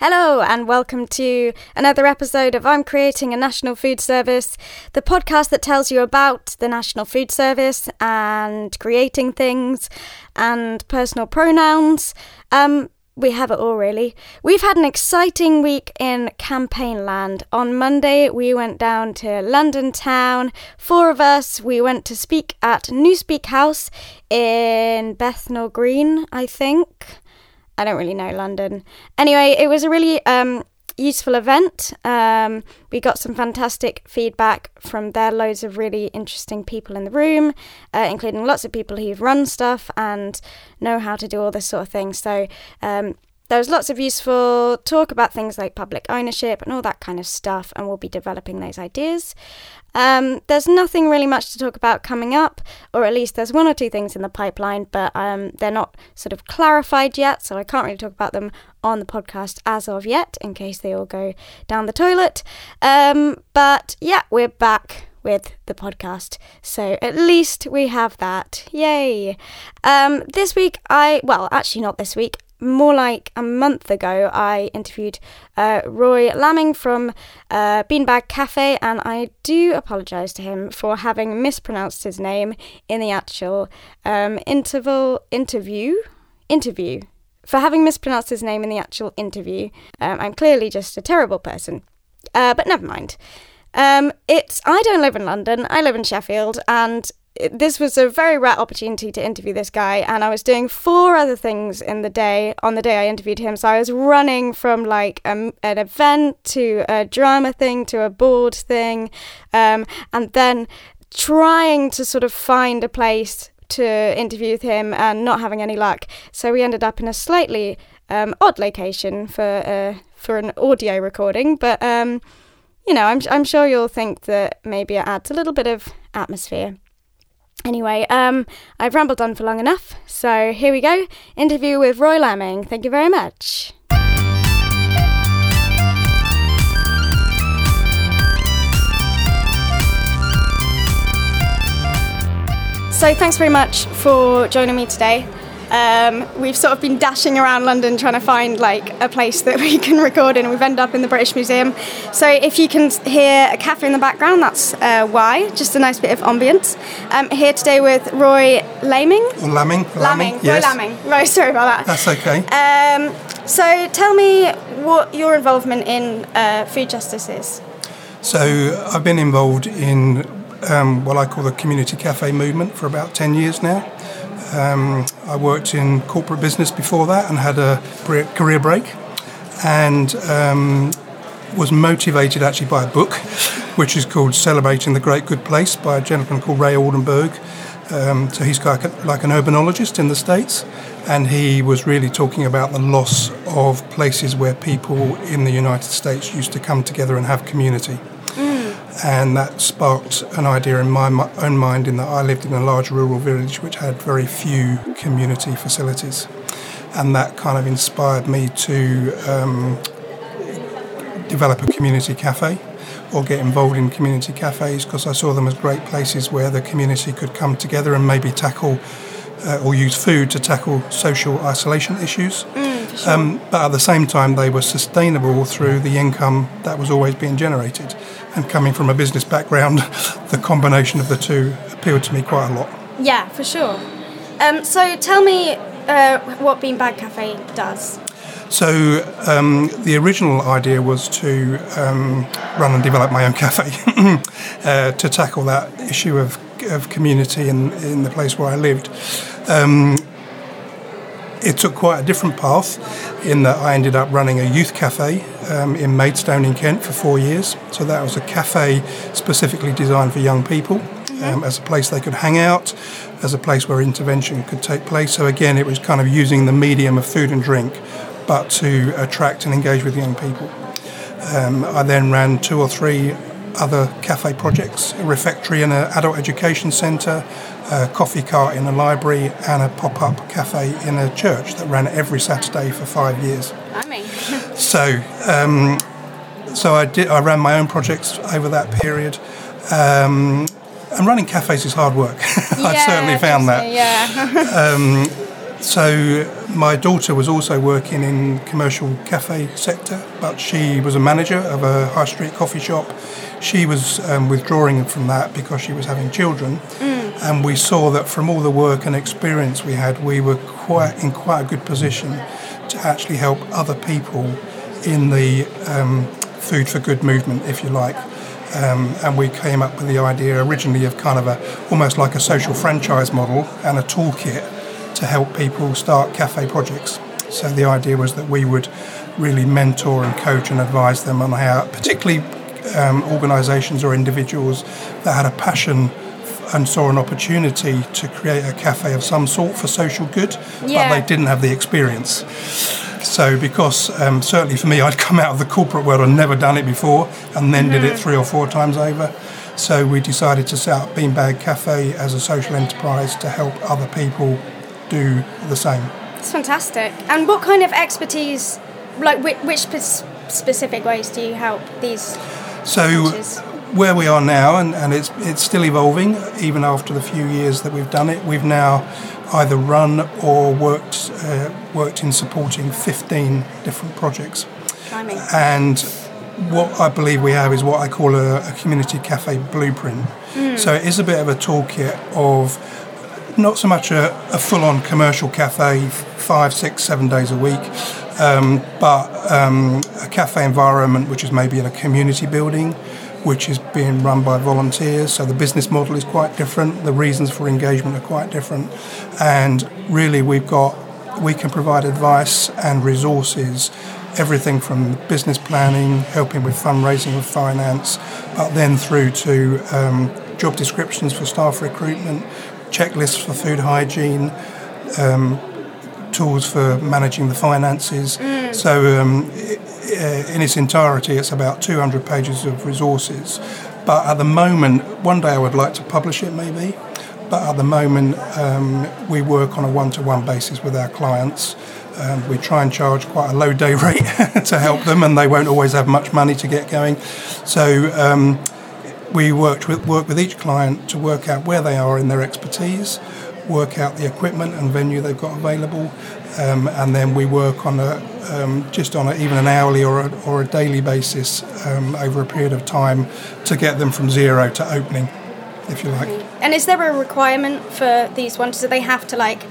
Hello, and welcome to another episode of I'm Creating a National Food Service, the podcast that tells you about the National Food Service and creating things and personal pronouns. Um, we have it all really. We've had an exciting week in campaign land. On Monday, we went down to London town. Four of us, we went to speak at Newspeak House in Bethnal Green, I think. I don't really know London. Anyway, it was a really um, useful event. Um, we got some fantastic feedback from there, loads of really interesting people in the room, uh, including lots of people who've run stuff and know how to do all this sort of thing. So, um, there was lots of useful talk about things like public ownership and all that kind of stuff, and we'll be developing those ideas. Um, there's nothing really much to talk about coming up, or at least there's one or two things in the pipeline, but um, they're not sort of clarified yet, so I can't really talk about them on the podcast as of yet, in case they all go down the toilet. Um, but yeah, we're back with the podcast. So at least we have that. Yay. Um, this week, I, well, actually, not this week more like a month ago, I interviewed uh, Roy Lamming from uh, Beanbag Cafe, and I do apologise to him for having mispronounced his name in the actual um, interval interview. Interview. For having mispronounced his name in the actual interview. Um, I'm clearly just a terrible person. Uh, but never mind. Um, it's I don't live in London. I live in Sheffield, and this was a very rare opportunity to interview this guy and i was doing four other things in the day on the day i interviewed him. So i was running from like an event to a drama thing to a board thing um, and then trying to sort of find a place to interview with him and not having any luck. So we ended up in a slightly um, odd location for uh, for an audio recording but um, you know I'm, I'm sure you'll think that maybe it adds a little bit of atmosphere Anyway, um, I've rambled on for long enough, so here we go. Interview with Roy Lamming. Thank you very much. So, thanks very much for joining me today. Um, we've sort of been dashing around London trying to find like a place that we can record in. And we've ended up in the British Museum. So if you can hear a cafe in the background, that's uh, why. Just a nice bit of ambience. Um, here today with Roy Laming. Lamming. Lamming. Yes. Roy Lamming. Right, sorry about that. That's okay. Um, so tell me what your involvement in uh, food justice is. So I've been involved in um, what I call the community cafe movement for about 10 years now. Um, I worked in corporate business before that and had a career break, and um, was motivated actually by a book, which is called "Celebrating the Great Good Place" by a gentleman called Ray Oldenburg. Um, so he's like, a, like an urbanologist in the states, and he was really talking about the loss of places where people in the United States used to come together and have community and that sparked an idea in my own mind in that I lived in a large rural village which had very few community facilities. And that kind of inspired me to um, develop a community cafe or get involved in community cafes because I saw them as great places where the community could come together and maybe tackle uh, or use food to tackle social isolation issues. Mm, sure. um, but at the same time, they were sustainable through the income that was always being generated. And coming from a business background, the combination of the two appealed to me quite a lot. Yeah, for sure. Um, so tell me uh, what Beanbag Cafe does. So um, the original idea was to um, run and develop my own cafe uh, to tackle that issue of, of community in, in the place where I lived. Um, it took quite a different path in that I ended up running a youth cafe um, in Maidstone in Kent for four years. So that was a cafe specifically designed for young people um, as a place they could hang out, as a place where intervention could take place. So again, it was kind of using the medium of food and drink, but to attract and engage with young people. Um, I then ran two or three other cafe projects, a refectory and an adult education centre, a coffee cart in a library, and a pop up cafe in a church that ran every Saturday for five years. I mean. so, um, so I did. I ran my own projects over that period. Um, and running cafes is hard work. I've certainly found that. Yeah. Um, so my daughter was also working in commercial cafe sector, but she was a manager of a high street coffee shop. She was um, withdrawing from that because she was having children, mm. And we saw that from all the work and experience we had, we were quite in quite a good position to actually help other people in the um, food for good movement, if you like. Um, and we came up with the idea originally of kind of a almost like a social franchise model and a toolkit to help people start cafe projects. So the idea was that we would really mentor and coach and advise them on how, particularly um, organisations or individuals that had a passion and saw an opportunity to create a cafe of some sort for social good, yeah. but they didn't have the experience. So, because um, certainly for me, I'd come out of the corporate world and never done it before, and then mm-hmm. did it mm-hmm. three or four times over. So, we decided to set up Beanbag Cafe as a social enterprise to help other people do the same. It's fantastic. And what kind of expertise, like which, which specific ways do you help these? So, where we are now, and, and it's it's still evolving, even after the few years that we've done it. We've now either run or worked uh, worked in supporting 15 different projects. Climbing. And what I believe we have is what I call a, a community cafe blueprint. Mm. So it is a bit of a toolkit of not so much a, a full-on commercial cafe, five, six, seven days a week, um, but um, a cafe environment which is maybe in a community building, which is being run by volunteers. So the business model is quite different. The reasons for engagement are quite different, and really we've got we can provide advice and resources everything from business planning, helping with fundraising with finance, but then through to um, job descriptions for staff recruitment, checklists for food hygiene, um, tools for managing the finances. Mm. So, um, in its entirety, it's about 200 pages of resources. But at the moment, one day I would like to publish it maybe. But at the moment, um, we work on a one to one basis with our clients. Um, we try and charge quite a low day rate to help them, and they won't always have much money to get going. So, um, we worked with, work with each client to work out where they are in their expertise, work out the equipment and venue they've got available, um, and then we work on a um, just on a, even an hourly or a, or a daily basis um, over a period of time to get them from zero to opening, if you like. And is there a requirement for these ones? Do they have to like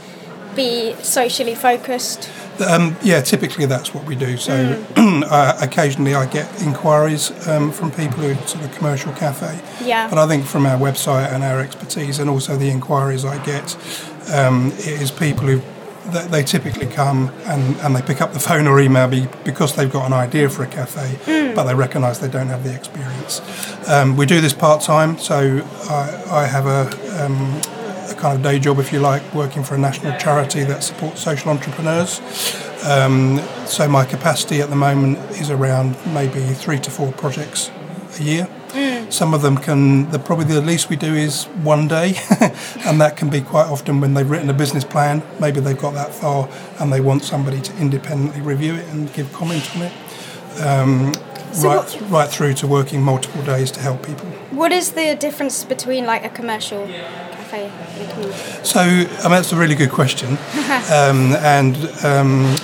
be socially focused? Um, yeah, typically that's what we do. So mm. uh, occasionally I get inquiries um, from people who sort of commercial cafe. Yeah. But I think from our website and our expertise, and also the inquiries I get, um, it is people who they typically come and, and they pick up the phone or email me because they've got an idea for a cafe, mm. but they recognise they don't have the experience. Um, we do this part time, so I, I have a um, kind of day job, if you like, working for a national charity that supports social entrepreneurs. Um, so my capacity at the moment is around maybe three to four projects a year. Some of them can, the, probably the least we do is one day, and that can be quite often when they've written a business plan. Maybe they've got that far and they want somebody to independently review it and give comment on it. Um, so right, what, right through to working multiple days to help people. What is the difference between like a commercial cafe making? so, I mean, that's a really good question. um, and um,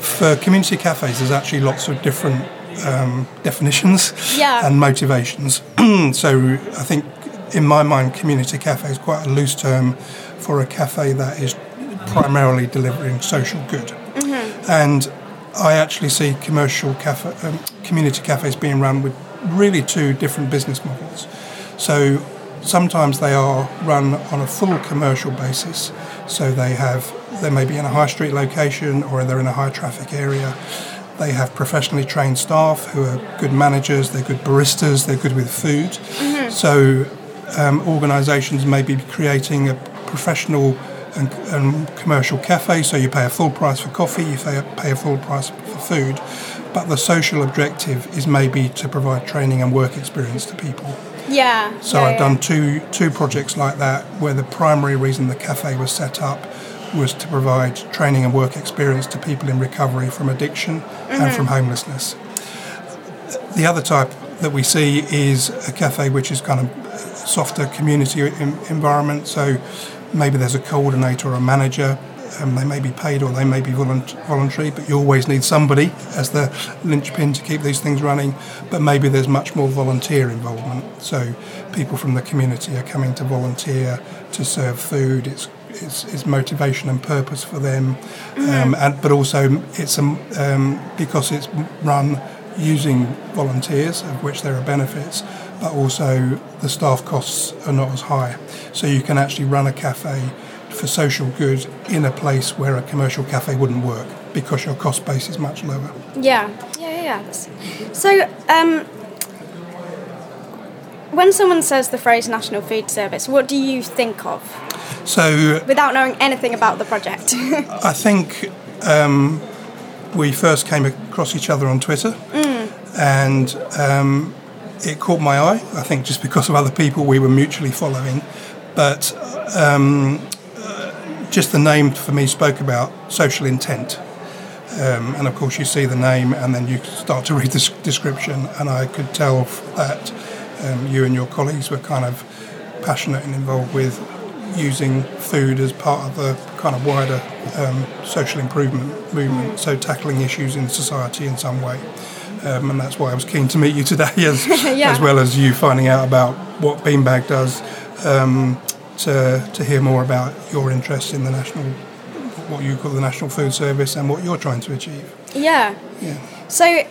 for community cafes, there's actually lots of different um, definitions yeah. and motivations. so, I think in my mind, community cafe is quite a loose term for a cafe that is primarily delivering social good. Mm-hmm. And I actually see commercial cafe, um, community cafes being run with really two different business models. So Sometimes they are run on a full commercial basis, so they have they may be in a high street location or they're in a high traffic area. They have professionally trained staff who are good managers, they're good baristas, they're good with food. Mm-hmm. So um, organisations may be creating a professional and, and, commercial cafe, so you pay a full price for coffee, you pay a, pay a full price for food, but the social objective is maybe to provide training and work experience to people. Yeah. So yeah, I've yeah. done two two projects like that where the primary reason the cafe was set up was to provide training and work experience to people in recovery from addiction mm-hmm. and from homelessness. The other type that we see is a cafe which is kind of softer community environment. So maybe there's a coordinator or a manager Um, they may be paid or they may be volunt- voluntary, but you always need somebody as the linchpin to keep these things running. But maybe there's much more volunteer involvement. So people from the community are coming to volunteer to serve food. It's it's, it's motivation and purpose for them, um, and but also it's um, um, because it's run using volunteers, of which there are benefits, but also the staff costs are not as high. So you can actually run a cafe for social good in a place where a commercial cafe wouldn't work because your cost base is much lower. Yeah, yeah, yeah. So, um, when someone says the phrase National Food Service, what do you think of? So, without knowing anything about the project, I think um, we first came across each other on Twitter, mm. and um, it caught my eye. I think just because of other people we were mutually following, but um, just the name for me spoke about social intent. Um, and of course, you see the name, and then you start to read the description, and I could tell that um, you and your colleagues were kind of passionate and involved with using food as part of a kind of wider um, social improvement movement, so tackling issues in society in some way. Um, and that's why I was keen to meet you today, as, yeah. as well as you finding out about what Beanbag does. Um, to, to hear more about your interest in the national, what you call the National Food Service, and what you're trying to achieve. Yeah. Yeah. So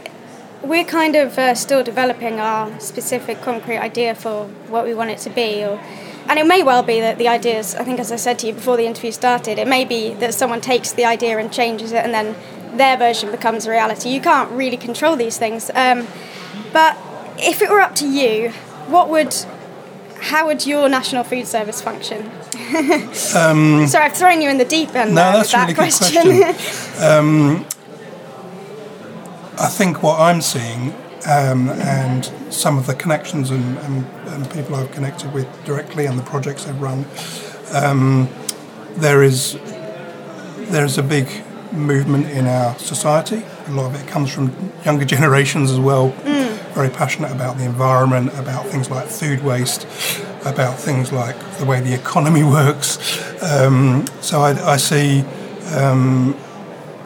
we're kind of uh, still developing our specific concrete idea for what we want it to be, or, and it may well be that the ideas. I think, as I said to you before the interview started, it may be that someone takes the idea and changes it, and then their version becomes a reality. You can't really control these things, um, but if it were up to you, what would how would your national food service function? um, Sorry, I've thrown you in the deep end. No, that's that really question. good question. um, I think what I'm seeing um, and some of the connections and, and, and, people I've connected with directly and the projects I've run, um, there is there is a big movement in our society. A lot of it comes from younger generations as well. Mm very passionate about the environment, about things like food waste, about things like the way the economy works. Um, so I, I see um,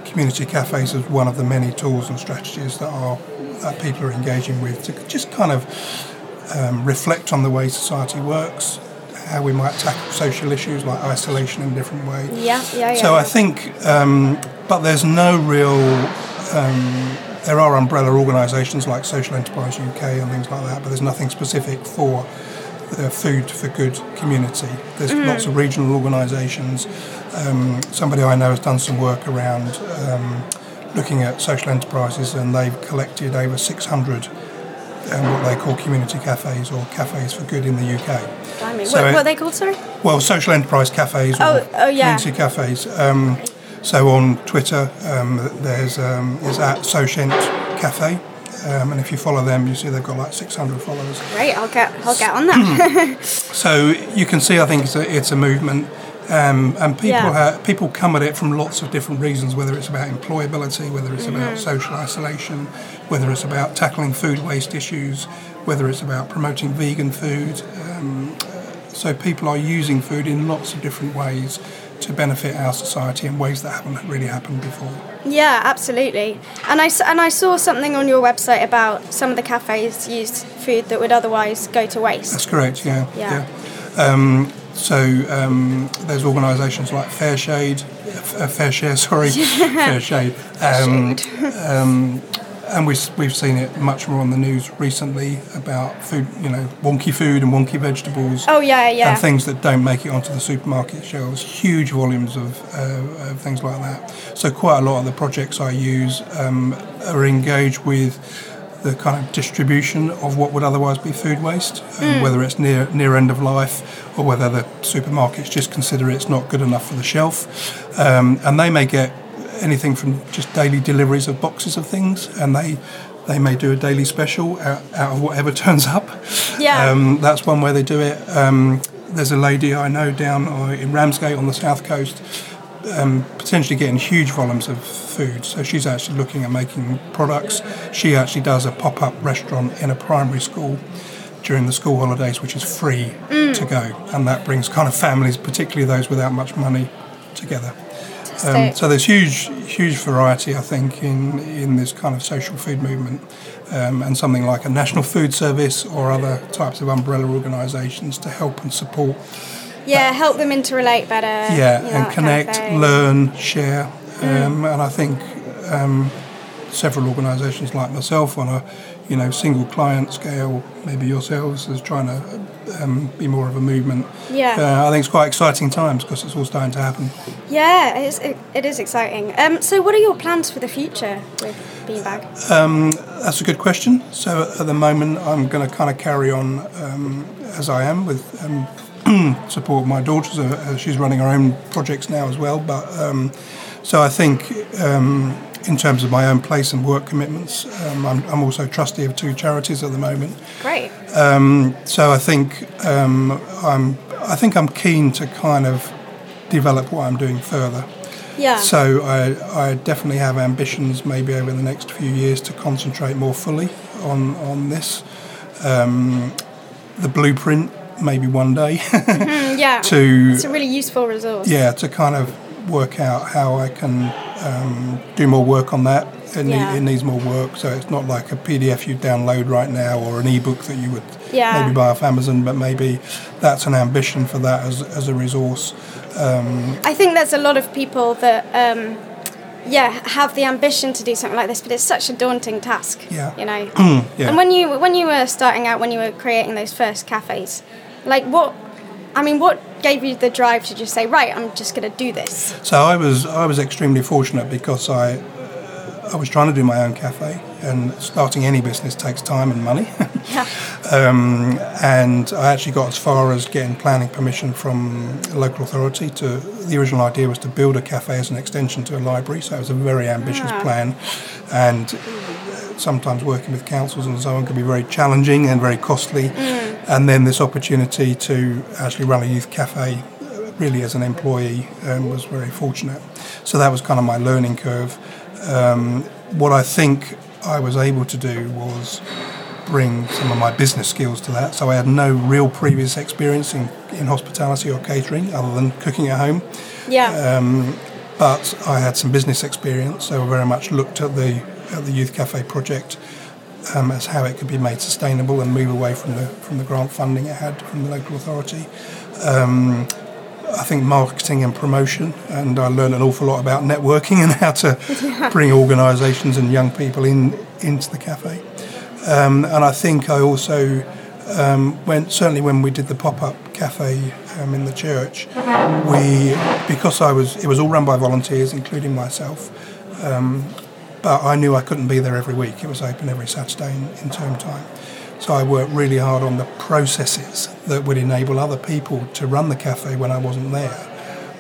community cafes as one of the many tools and strategies that are that people are engaging with to just kind of um, reflect on the way society works, how we might tackle social issues like isolation in a different way. Yeah, yeah, yeah. So I think, um, but there's no real um, there are umbrella organisations like Social Enterprise UK and things like that, but there's nothing specific for the Food for Good community. There's mm. lots of regional organisations. Um, somebody I know has done some work around um, looking at social enterprises, and they've collected over 600 um, what they call community cafes or cafes for good in the UK. I mean, so what, what, are they called, sorry? Well, social enterprise cafes or oh, oh, yeah. community cafes. Um, so on Twitter, um, there's um, is at Socient Cafe, um, and if you follow them, you see they've got like 600 followers. Great, I'll get I'll get on that. so you can see, I think it's a, it's a movement. Um, and people yeah. people come at it from lots of different reasons, whether it's about employability, whether it's mm-hmm. about social isolation, whether it's about tackling food waste issues, whether it's about promoting vegan food. Um, so people are using food in lots of different ways to benefit our society in ways that haven't really happened before. Yeah, absolutely. And I, and I saw something on your website about some of the cafes used food that would otherwise go to waste. That's correct, yeah. Yeah. yeah. Um, so um, there's organisations like Fair Shade, uh, FareShare, sorry, Fair Shade. Um, um and we've, we've seen it much more on the news recently about food, you know, wonky food and wonky vegetables. Oh, yeah, yeah. And things that don't make it onto the supermarket shelves, huge volumes of, uh, of things like that. So, quite a lot of the projects I use um, are engaged with the kind of distribution of what would otherwise be food waste, mm. whether it's near near end of life or whether the supermarkets just consider it's not good enough for the shelf, um, and they may get anything from just daily deliveries of boxes of things, and they they may do a daily special out, out of whatever turns up. Yeah, um, that's one way they do it. Um, there's a lady I know down uh, in Ramsgate on the south coast, um, potentially getting huge volumes of food. So she's actually looking at making products. She actually does a pop-up restaurant in a primary school during the school holidays, which is free mm. to go, and that brings kind of families, particularly those without much money, together. Fantastic. so there's huge, huge variety, I think, in in this kind of social food movement, um, and something like a national food service or other types of umbrella organisations to help and support. Yeah, help them interrelate better. Yeah, you know, that and kind of connect, learn, share, um, and I think um, several organisations like myself on a you know single client scale, maybe yourselves, is trying to um, be more of a movement. Yeah. Uh, I think it's quite exciting times because it's all starting to happen. Yeah, it is, it, it is exciting. Um, so, what are your plans for the future with Beanbag? That's a good question. So at the moment, I'm going to kind of carry on um, as I am with um, support my daughters. Uh, uh, she's running her own projects now as well. But um, so I think um, in terms of my own place and work commitments, um, I'm, I'm also trustee of two charities at the moment. Great. So I think um, I'm I think I'm keen to kind of develop what I'm doing further. Yeah. So I, I definitely have ambitions maybe over the next few years to concentrate more fully on, on this. Um, the blueprint, maybe one day, Mm, yeah. to it's a really useful resource. yeah, to kind of work out how I can um, do more work on that. It, Yeah. need, it needs more work, so it's not like a PDF you download right now or an ebook that you would Yeah. maybe buy off Amazon, but maybe that's an ambition for that as, as a resource. I think there's a lot of people that, um, yeah, have the ambition to do something like this, but it's such a daunting task. Yeah. You know. Yeah. And when you when you were starting out, when you were creating those first cafes, like what? I mean, what gave you the drive to just say, right, I'm just going to do this? So I was I was extremely fortunate because I I was trying to do my own cafe, and starting any business takes time and money. Yeah. um, and I actually got as far as getting planning permission from a local authority. To the original idea was to build a cafe as an extension to a library, so it was a very ambitious Ah. plan, and sometimes working with councils and so on can be very challenging and very costly. And then this opportunity to actually run a youth cafe, really as an employee, um, was very fortunate. So that was kind of my learning curve. Um, what I think I was able to do was bring some of my business skills to that. So I had no real previous experience in, in hospitality or catering other than cooking at home Yeah. but I had some business experience, so I very much looked at the at the youth cafe project um, as how it could be made sustainable and move away from the from the grant funding it had from the local authority. Um, I think marketing and promotion, and I learned an awful lot about networking and how to bring organisations and young people in into the cafe. Um, and I think I also um, when certainly when we did the pop-up cafe um, in the church, we because I was it was all run by volunteers, including myself. Um, but I knew I couldn't be there every week. It was open every Saturday in, in term time. So I worked really hard on the processes that would enable other people to run the cafe when I wasn't there,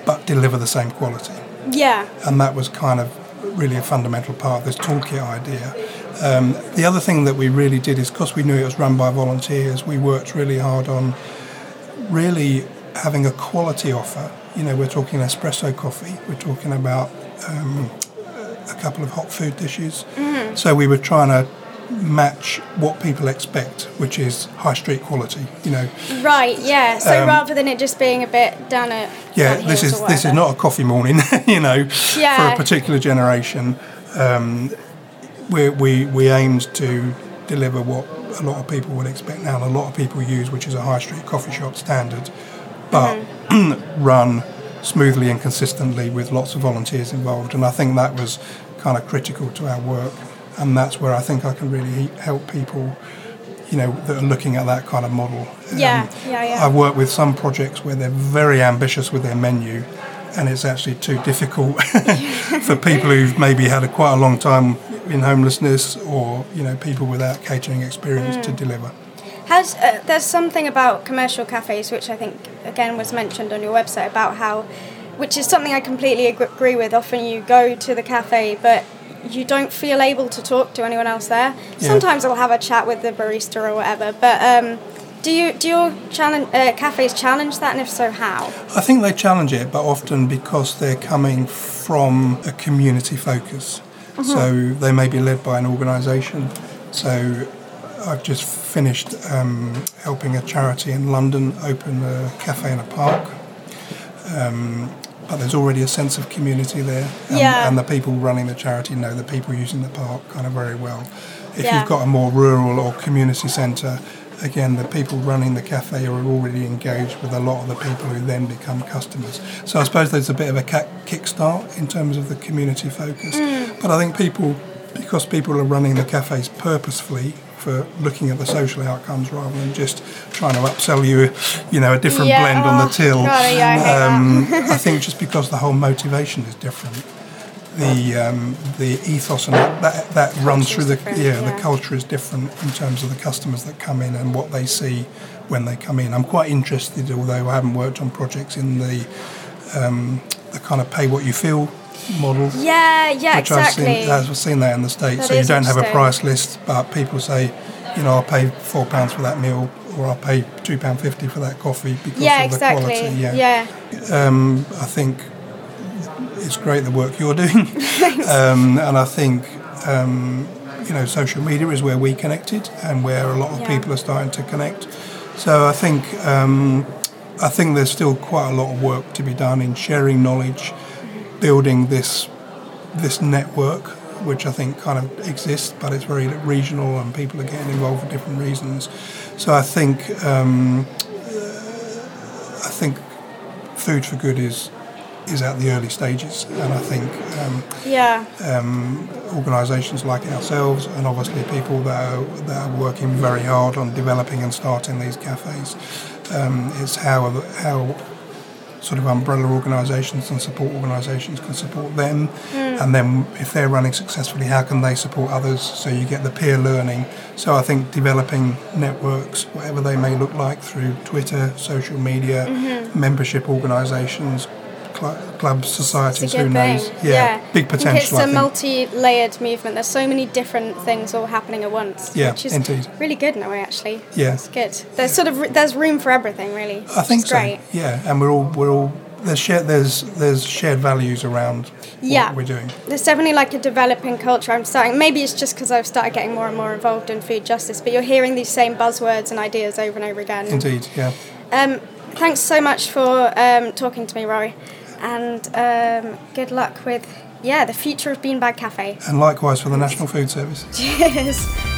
but deliver the same quality yeah. and that was kind of really a fundamental part of this toolkit idea. Um, the other thing that we really did is because we knew it was run by volunteers, we worked really hard on really having a quality offer. You know, we're talking espresso coffee, we're talking about um, a couple of hot food dishes. So we were trying to match what people expect, which is high street quality. You know, Right. Yeah. So rather than it just being a bit down at Um, yeah, this is this is not a coffee morning, you know, yeah. for a particular generation. Um, we we we aimed to deliver what a lot of people would expect now, and a lot of people use, which is a high street coffee shop standard, but Mm-hmm. run smoothly and consistently with lots of volunteers involved. And I think that was kind of critical to our work, and that's where I think I can really help people. You know, that are looking at that kind of model. Yeah, yeah, yeah. I've worked with some projects where they're very ambitious with their menu, and it's actually too difficult for people who've maybe had a quite a long time in homelessness, or you know, people without catering experience Mm. to deliver. Has uh, there's something about commercial cafes which I think again was mentioned on your website about how, which is something I completely agree with. Often you go to the cafe, but you don't feel able to talk to anyone else there. Yeah. Sometimes I'll have a chat with the barista or whatever, but um, do you do your challenge uh, cafes challenge that, and if so, how? I think they challenge it, but often because they're coming from a community focus. So they may be led by an organisation. So I've just finished um, helping a charity in London open a cafe in a park. Um, but there's already a sense of community there. And, Yeah. and the people running the charity know the people using the park kind of very well. If Yeah. you've got a more rural or community centre, again, the people running the cafe are already engaged with a lot of the people who then become customers. So I suppose there's a bit of a kickstart in terms of the community focus. Mm. But I think people, because people are running the cafes purposefully for looking at the social outcomes rather than just trying to upsell you, you know, a different Yeah, blend on oh, the till. God, yeah, I um, I think just because the whole motivation is different, the um, the ethos and that that, that runs through the yeah, yeah. the culture is different in terms of the customers that come in and what they see when they come in. I'm quite interested, although I haven't worked on projects in the um, the kind of pay what you feel model. Yeah, yeah, Which I've seen, I've seen that in the States. That so you don't have a price list, but people say, you know, I'll pay £4 pounds for that meal or I'll pay £2.50 for that coffee because yeah, of the exactly. quality. Yeah. Um, I think it's great the work you're doing. um, and I think, um, you know, social media is where we connected and where a lot of Yeah. people are starting to connect. So I think, um, I think there's still quite a lot of work to be done in sharing knowledge, building this this network, which I think kind of exists, but it's very regional and people are getting involved for different reasons. So I think um, I think Food for Good is is at the early stages, and I think um, Yeah. um, organisations like ourselves, and obviously people that are, that are working very hard on developing and starting these cafes, um, is how how sort of umbrella organisations and support organisations can support them, hmm. and then if they're running successfully, how can they support others? So you get the peer learning. So I think developing networks, whatever they may look like, through Twitter, social media, mm-hmm. membership organisations. Cl- Clubs, societies, who knows? thing. Yeah. big potential. It's a multi-layered movement. There's so many different things all happening at once. Yeah, which is indeed. really good in a way. Actually, Yeah. it's good. There's sort of there's room for everything, really. I think so. Great. Yeah, and we're all we're all there's shared there's there's shared values around Yeah. what we're doing. There's definitely like a developing culture. I'm starting. Maybe it's just because I've started getting more and more involved in food justice. But you're hearing these same buzzwords and ideas over and over again. Indeed, yeah. Um, thanks so much for um, talking to me, Rory, and um, good luck with yeah the future of Beanbag Cafe. And likewise for the National Food Service. Cheers.